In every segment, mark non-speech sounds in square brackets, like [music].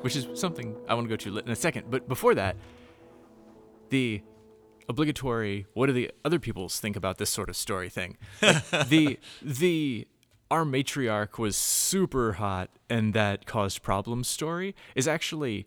which is something I want to go to in a second. But before that, the obligatory what do the other peoples think about this sort of story thing? Like, [laughs] the the our matriarch was super hot and that caused problems story is actually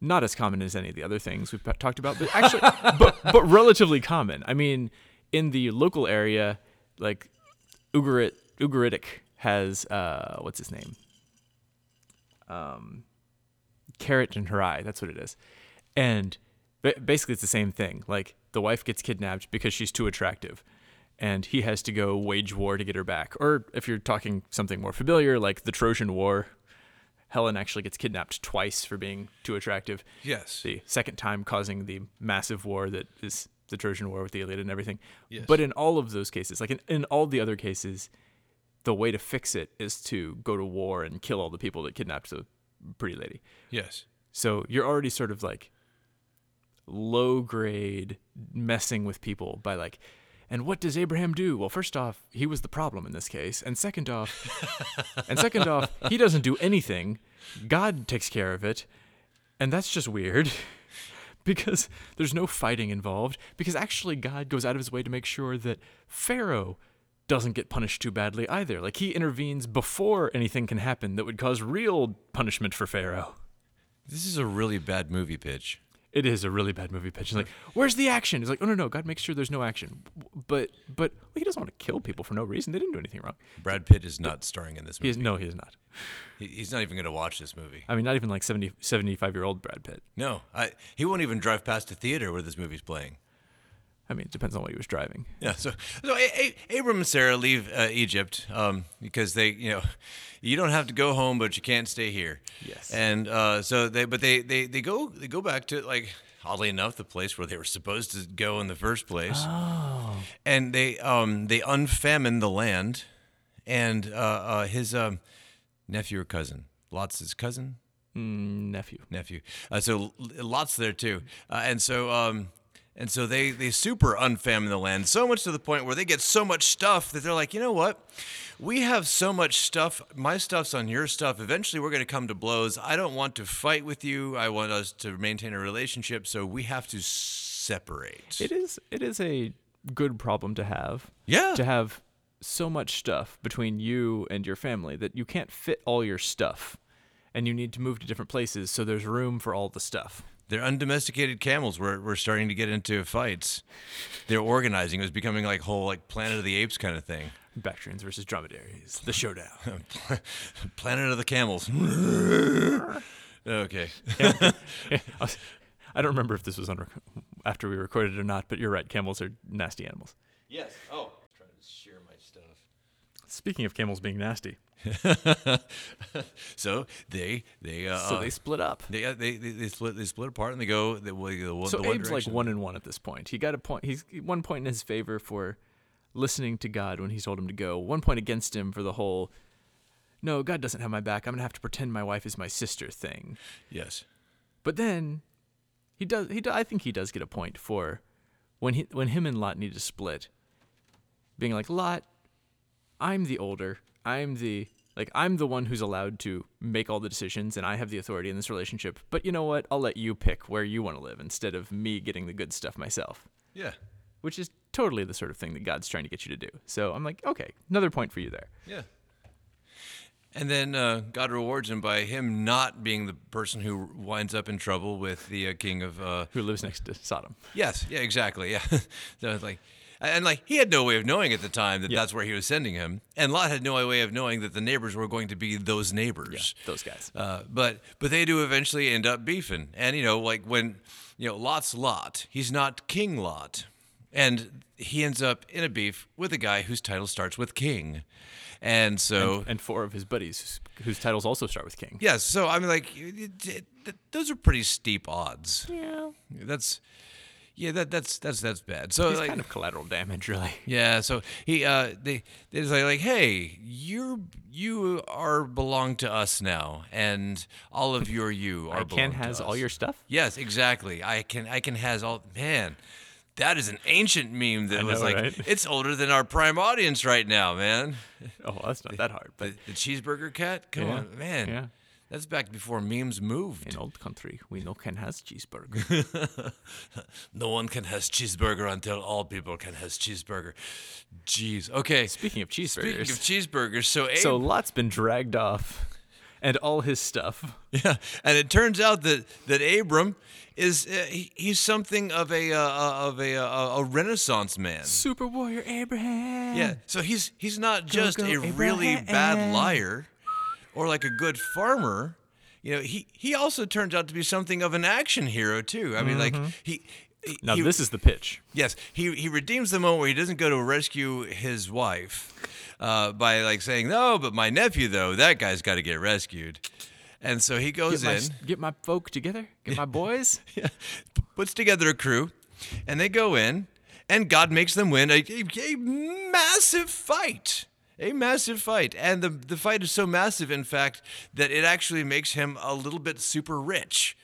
not as common as any of the other things we've talked about, but actually [laughs] but but relatively common. I mean, in the local area, like Ugarit Ugaritic has uh what's his name? Um Carrot in her eye. That's what it is. And basically, it's the same thing. Like the wife gets kidnapped because she's too attractive, and he has to go wage war to get her back. Or if you're talking something more familiar, like the Trojan War, Helen actually gets kidnapped twice for being too attractive. yes, The second time causing the massive war that is the Trojan War with the Iliad and everything. Yes. But in all of those cases, like in, in all the other cases, the way to fix it is to go to war and kill all the people that kidnapped the pretty lady. yes, So you're already sort of like low grade messing with people by like, and what does Abraham do? Well, first off, he was the problem in this case, and second off, [laughs] and second off, he doesn't do anything. God takes care of it, and that's just weird. [laughs] Because there's no fighting involved. Because actually, God goes out of his way to make sure that Pharaoh doesn't get punished too badly either. Like, he intervenes before anything can happen that would cause real punishment for Pharaoh. this is a really bad movie pitch. It is a really bad movie pitch. It's like, where's the action? It's like, oh no, no, God makes sure there's no action. But but well, he doesn't want to kill people for no reason. They didn't do anything wrong. Brad Pitt is not starring in this He movie. is no, he is not. He- He's not even going to watch this movie. I mean, not even like 70, 75 year old Brad Pitt. No, I, he won't even drive past a theater where this movie's playing. I mean, it depends on what he was driving. Yeah, so so a- a- Abram and Sarah leave uh, Egypt um, because they, you know, you don't have to go home, but you can't stay here. Yes. And uh, so they, but they, they they go they go back to like oddly enough the place where they were supposed to go in the first place. Oh. And they um they unfamine the land, and uh, uh, his um, nephew or cousin, Lot's his cousin, Mm, nephew. nephew. Uh, so lots there too, uh, and so um, and so they they super unfamine the land so much to the point where they get so much stuff that they're like, you know what, we have so much stuff. My stuff's on your stuff. Eventually, we're going to come to blows. I don't want to fight with you. I want us to maintain a relationship. So we have to separate. It is it is a good problem to have. Yeah. To have so much stuff between you and your family that you can't fit all your stuff. And you need to move to different places so there's room for all the stuff. They're undomesticated camels. We're, we're starting to get into fights. They're organizing. It was becoming like whole like Planet of the Apes kind of thing. Bactrians versus dromedaries. The showdown. [laughs] Planet of the Camels. okay. I was- [laughs] I don't remember if this was on rec- after we recorded it or not, but you're right. Camels are nasty animals. Yes. Oh, trying to share my stuff. Speaking of camels being nasty, [laughs] So they they uh, so they split up. they, uh, they they they split they split apart and they go the, way- the, one- So the Abe's like one and one at this point. He got a point. He's one point in his favor for listening to God when he told him to go. One point against him for the whole, no, God doesn't have my back. I'm gonna have to pretend my wife is my sister thing. Yes. But then he does. He do, I think he does get a point for when he when him and Lot need to split. Being like Lot, I'm the older. I'm the like I'm the one who's allowed to make all the decisions, and I have the authority in this relationship. But you know what? I'll let you pick where you want to live instead of me getting the good stuff myself. Yeah. Which is totally the sort of thing that God's trying to get you to do. So I'm like, okay, another point for you there. Yeah. And then uh, God rewards him by him not being the person who winds up in trouble with the uh, king of. Uh, Who lives next to Sodom? yes. Yeah. Exactly. Yeah. [laughs] so it's like, and like he had no way of knowing at the time that Yeah. that's where he was sending him, and Lot had no way of knowing that the neighbors were going to be those neighbors. Those guys. Uh, but but they do eventually end up beefing, and you know, like when you know Lot's Lot, he's not King Lot, and he ends up in a beef with a guy whose title starts with King, and so and four of his buddies whose titles also start with King. yes, so I mean, like it- it- it- those are pretty steep odds. Yeah. That's yeah, that that's that's that's bad. So It's like, kind of collateral damage, really. [laughs] yeah, so he uh they they just like, like hey, you're you are belong to us now, and all of your you [laughs] are I can has all your stuff. Yes, exactly. I can I can has all man. That is an ancient meme that I was know, like right? it's older than our prime audience right now, man. [laughs] Oh, well, that's not that hard. But The, the cheeseburger cat? Come Yeah, on, man. yeah. That's back before memes moved. in old country, we no can has cheeseburger. [laughs] No one can has cheeseburger until all people can has cheeseburger. Jeez. Okay. Speaking of cheeseburgers, Speaking of cheeseburgers, so Abe, so Lot's been dragged off, and all his stuff. [laughs] yeah, and it turns out that that Abram is uh, he, he's something of a uh, uh, of a, uh, a Renaissance man. Super warrior Abraham. Yeah. So he's he's not just go, a really bad liar or like a good farmer. You know, he he also turns out to be something of an action hero too. I mean, like he. he- Now he- this is the pitch. Yes, he he redeems the moment where he doesn't go to rescue his wife uh, by like saying, "No, but my nephew though, that guy's got to get rescued," and so he goes Get my, in, get my folk together. Get my boys. [laughs] p- puts together a crew, and they go in, and God makes them win a, a, a massive fight. A massive fight, and the the fight is so massive, in fact, that it actually makes him a little bit super rich.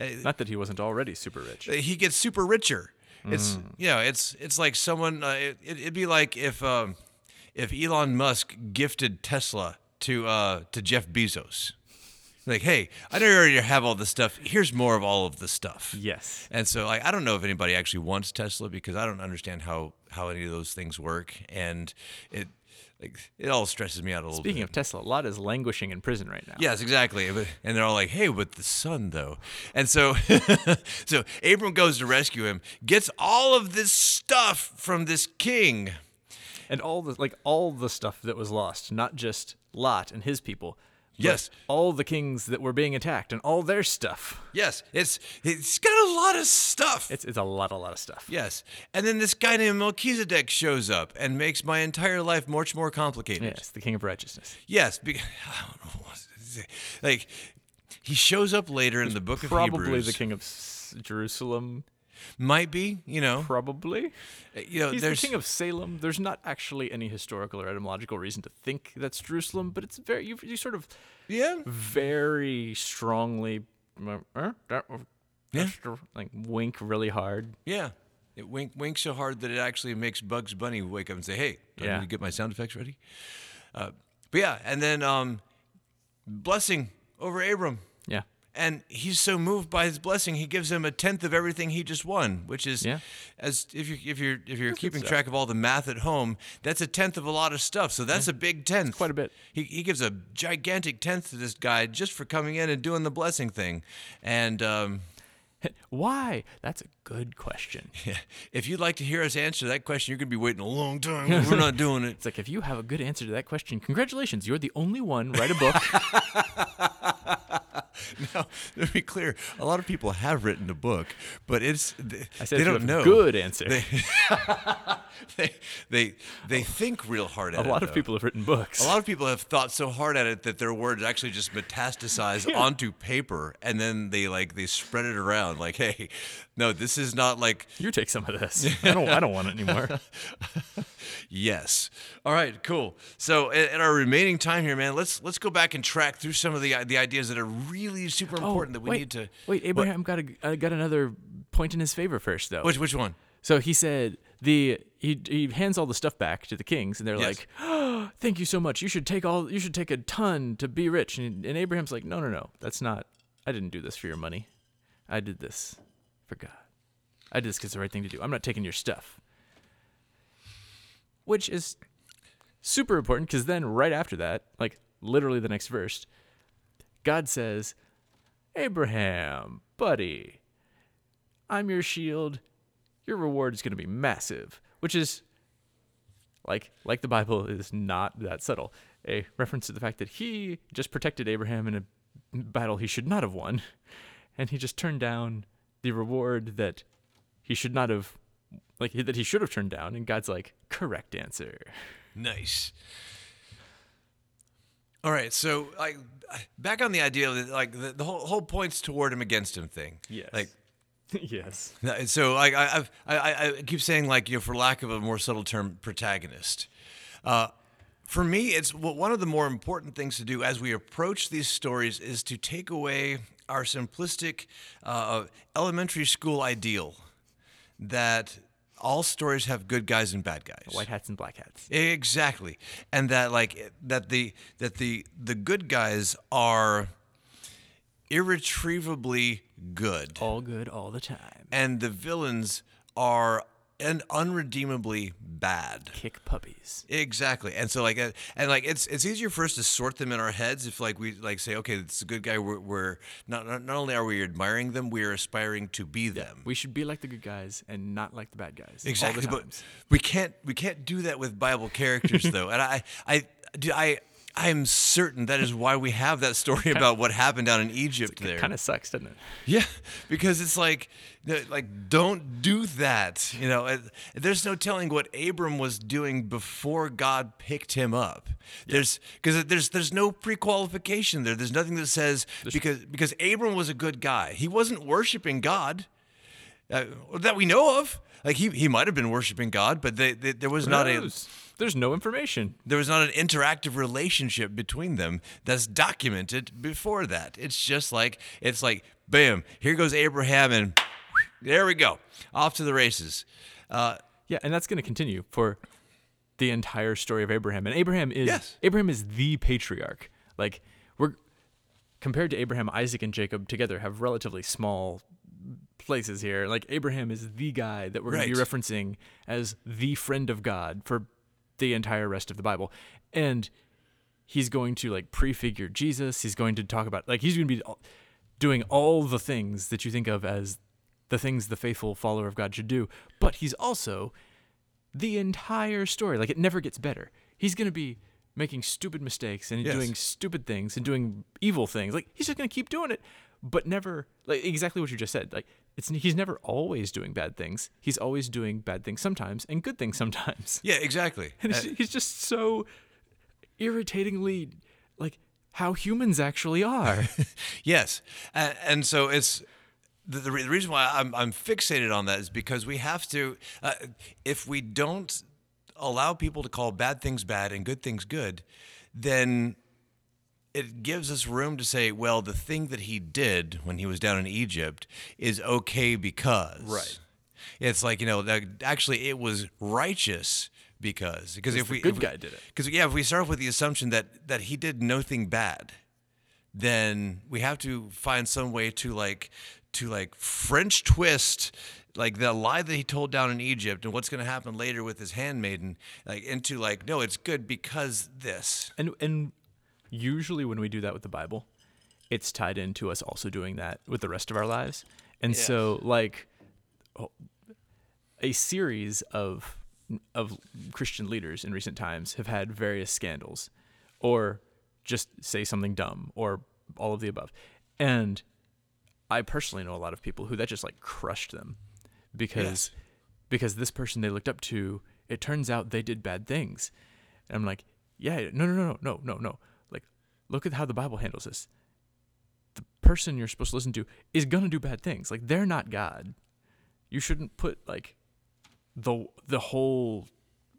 Uh, Not that he wasn't already super rich. he gets super richer. It's you know, it's it's like someone. Uh, it, it'd be like if um, if Elon Musk gifted Tesla to uh, to Jeff Bezos. Like, hey, I know you already have all this stuff. Here's more of all of the stuff. Yes. And so, like, I don't know if anybody actually wants Tesla because I don't understand how how any of those things work, and it like it all stresses me out a little Speaking bit. of Tesla, Lot is languishing in prison right now. Yes, exactly. And they're all like, "Hey, with the sun, though." And so, [laughs] so Abram goes to rescue him, gets all of this stuff from this king. And all the like all the stuff that was lost, not just Lot and his people. Yes. All the kings that were being attacked and all their stuff. Yes, it's it's got a lot of stuff. It's it's a lot, a lot of stuff. yes, and then this guy named Melchizedek shows up and makes my entire life much more complicated. Yes, the king of righteousness. Yes, because [laughs] I don't know what like he shows up later in the book of Probably Hebrews. the king of S- Jerusalem. Might be, you know, Probably. you know, He's the king of Salem. There's not actually any historical or etymological reason to think that's Jerusalem, but it's very you, you sort of yeah, very strongly uh, Yeah. like wink really hard. Yeah. It wink, winks so hard that it actually makes Bugs Bunny wake up and say, "Hey, do I Yeah. need to get my sound effects ready?" Uh, but yeah, and then um, blessing over Abram, Yeah. And he's so moved by his blessing, he gives him a tenth of everything he just won, which is Yeah. as if you if you're if you're keeping track of all the math at home, that's a tenth of a lot of stuff. So that's a big tenth, quite a bit. He he gives a gigantic tenth to this guy just for coming in and doing the blessing thing, and. Um, [laughs] Why? That's a good question. [laughs] Yeah. If you'd like to hear us answer that question, you're going to be waiting a long time. We're not doing it. [laughs] It's like if you have a good answer to that question, congratulations, you're the only one. Write a book. [laughs] Now, to be clear, a lot of people have written a book, but it's they, I said they don't know. good answer. [laughs] They, they they think real hard at a it. A lot of though. people have written books. A lot of people have thought so hard at it that their words actually just metastasize [laughs] onto paper, and then they like they spread it around. Like, hey, no, this is not like you take some of this. I don't. I don't want it anymore. [laughs] Yes. All right. Cool. So, in, our remaining time here, man, let's let's go back and track through some of the the ideas that are really super important that we Oh, wait, need to. Wait, Abraham got a uh, got another point in his favor first, though. Which which one? So he said the he he hands all the stuff back to the kings, and they're Yes. like, oh, "Thank you so much. You should take all. You should take a ton to be rich." And, and Abraham's like, "No, no, no. That's not. I didn't do this for your money. I did this for God. I did this because it's the right thing to do. I'm not taking your stuff." Which is super important because then right after that, like literally the next verse, God says, "Abraham, buddy, I'm your shield. Your reward is going to be massive, which is like like the Bible is not that subtle. A reference to the fact that he just protected Abraham in a battle he should not have won, and he just turned down the reward that he should not have like that he should have turned down and God's like, "Correct answer." Nice. All right. So, like, back on the idea that like the, the whole whole points toward him against him thing. Yes. Like. [laughs] yes. So like I, I've, I, I I keep saying like you know for lack of a more subtle term protagonist. Uh, for me, it's w- one of the more important things to do as we approach these stories is to take away our simplistic uh, elementary school ideal that all stories have good guys and bad guys. White hats and black hats. Exactly, and that like that the that the the good guys are irretrievably good, All good all the time. and the villains are and unredeemably bad. Kick puppies. Exactly, and so like, uh, and like, it's it's easier for us to sort them in our heads if like we like say, okay, it's a good guy. We're, we're not not not only are we admiring them, we are aspiring to be them. We should be like the good guys and not like the bad guys. Exactly, but we can't we can't do that with Bible characters [laughs] though, and I I do I. I'm certain that is why we have that story about what happened down in Egypt there. kind of sucks, doesn't it? Yeah, because it's like, like don't do that. You know, there's no telling what Abram was doing before God picked him up. There's because there's there's no pre-qualification there. There's nothing that says because because Abram was a good guy. He wasn't worshiping God uh, that we know of. Like he he might have been worshiping God, but they, they, there was not a Knows? There's no information. there was not an interactive relationship between them that's documented before that. It's just like it's like bam, here goes Abraham, and there we go, off to the races. Uh, Yeah, and that's going to continue for the entire story of Abraham. And Abraham is Yes. Abraham is the patriarch. Like we're compared to Abraham, Isaac and Jacob together have relatively small places here. Like Abraham is the guy that we're going to be referencing as the friend of God for the entire rest of the Bible. And he's going to like prefigure Jesus. He's going to talk about like he's going to be doing all the things that you think of as the things the faithful follower of God should do. But he's also the entire story. Like it never gets better. He's going to be making stupid mistakes and Yes. doing stupid things and doing evil things. Like he's just going to keep doing it, but never like exactly what you just said. Like it's he's never always doing bad things. He's always doing bad things sometimes and good things sometimes. yeah, exactly. [laughs] And Uh, he's, just so irritatingly like how humans actually are. [laughs] Yes, and, and so it's the, the, re- the reason why I'm, I'm fixated on that is because we have to. Uh, if we don't allow people to call bad things bad and good things good, then it gives us room to say, well, the thing that he did when he was down in Egypt is okay because. Right. It's like you know, that actually, it was righteous because because if the we good if we- guy did it. because yeah, if we start off with the assumption that that he did nothing bad, then we have to find some way to like to like French twist like the lie that he told down in Egypt and what's going to happen later with his handmaiden like into like no, it's good because this. And and usually when we do that with the Bible, it's tied into us also doing that with the rest of our lives. And so like oh, a series of of Christian leaders in recent times have had various scandals or just say something dumb or all of the above. And I personally know a lot of people who that just like crushed them because because this person they looked up to, it turns out they did bad things. And I'm like, yeah, no, no, no, no, no, no. Look at how the Bible handles this. The person you're supposed to listen to is gonna do bad things. Like, they're not God. You shouldn't put like the the whole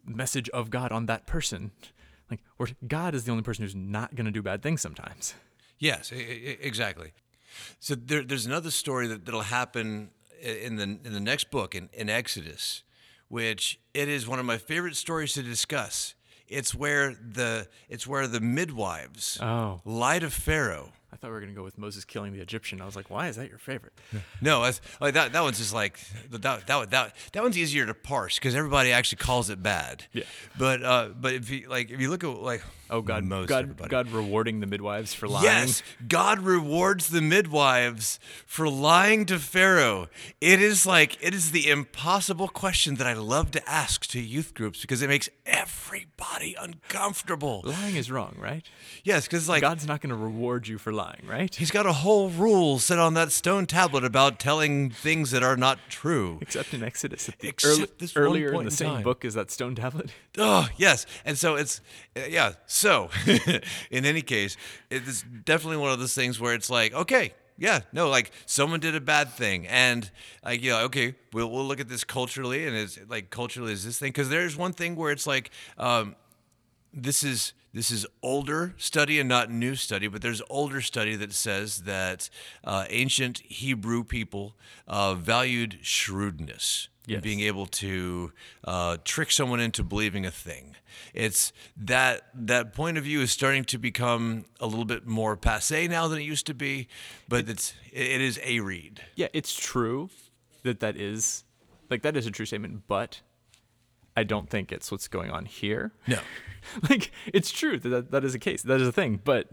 message of God on that person. Like, where God is the only person who's not gonna do bad things sometimes. Yes, exactly. So there, there's another story that, that'll happen in the in the next book in, in Exodus, which it is one of my favorite stories to discuss. It's where the it's where the midwives Oh. lie to Pharaoh. I thought we were gonna go with Moses killing the Egyptian. I was like, why is that your favorite? [laughs] No, that's, like that that one's just like that that that that one's easier to parse because everybody actually calls it bad. Yeah. But uh, but if you like if you look at like Oh God, most God, everybody. God rewarding the midwives for lying. Yes, God rewards the midwives for lying to Pharaoh. It is like it is the impossible question that I love to ask to youth groups because it makes everybody uncomfortable. Lying is wrong, right? Yes, because like God's not going to reward you for lying, right? he's got a whole rule set on that stone tablet about telling things that are not true. Except in Exodus, at the Except early, earlier in the in same book as that stone tablet. Oh yes, and so it's uh, yeah. So [laughs] in any case, it's definitely one of those things where it's like, okay, yeah, no, like someone did a bad thing, and like you know, okay, we'll we'll look at this culturally, and it's like culturally is this thing? Because there's one thing where it's like, um, this is this is older study and not new study, but there's older study that says that uh, ancient Hebrew people uh, valued shrewdness. and Yes. Being able to uh, trick someone into believing a thing. It's that that point of view is starting to become a little bit more passe now than it used to be, but it's it is a read. Yeah, it's true that that is like that is a true statement, but I don't think it's what's going on here. No. [laughs] like it's true that, that is a case. That is a thing, but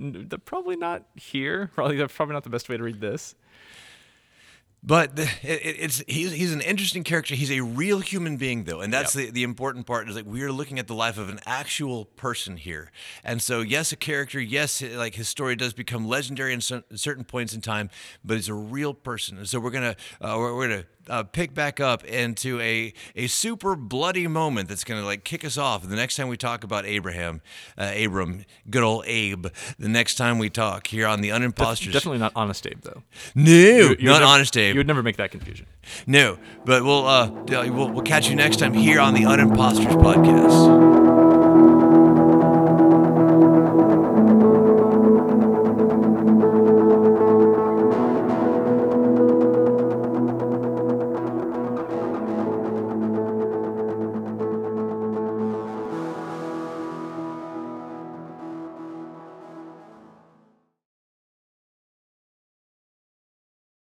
probably not here. [laughs] Probably that's probably not the best way to read this. But the, it, it- it's he's he's an interesting character. He's a real human being, though, and that's the, the important part. Is like we are looking at the life of an actual person here, and so yes, a character. Yes, like his story does become legendary in cer- certain points in time, but it's a real person. And so we're gonna uh, we're, we're gonna. Uh, pick back up into a, a super bloody moment that's going to like kick us off And the next time we talk about Abraham, uh, Abram, good old Abe. The next time we talk here on the Unimposters. Definitely not honest Abe though. no, You not never- honest Abe. You would never make that confusion. No, but we'll uh we'll, we'll catch you next time here on the Unimposters podcast.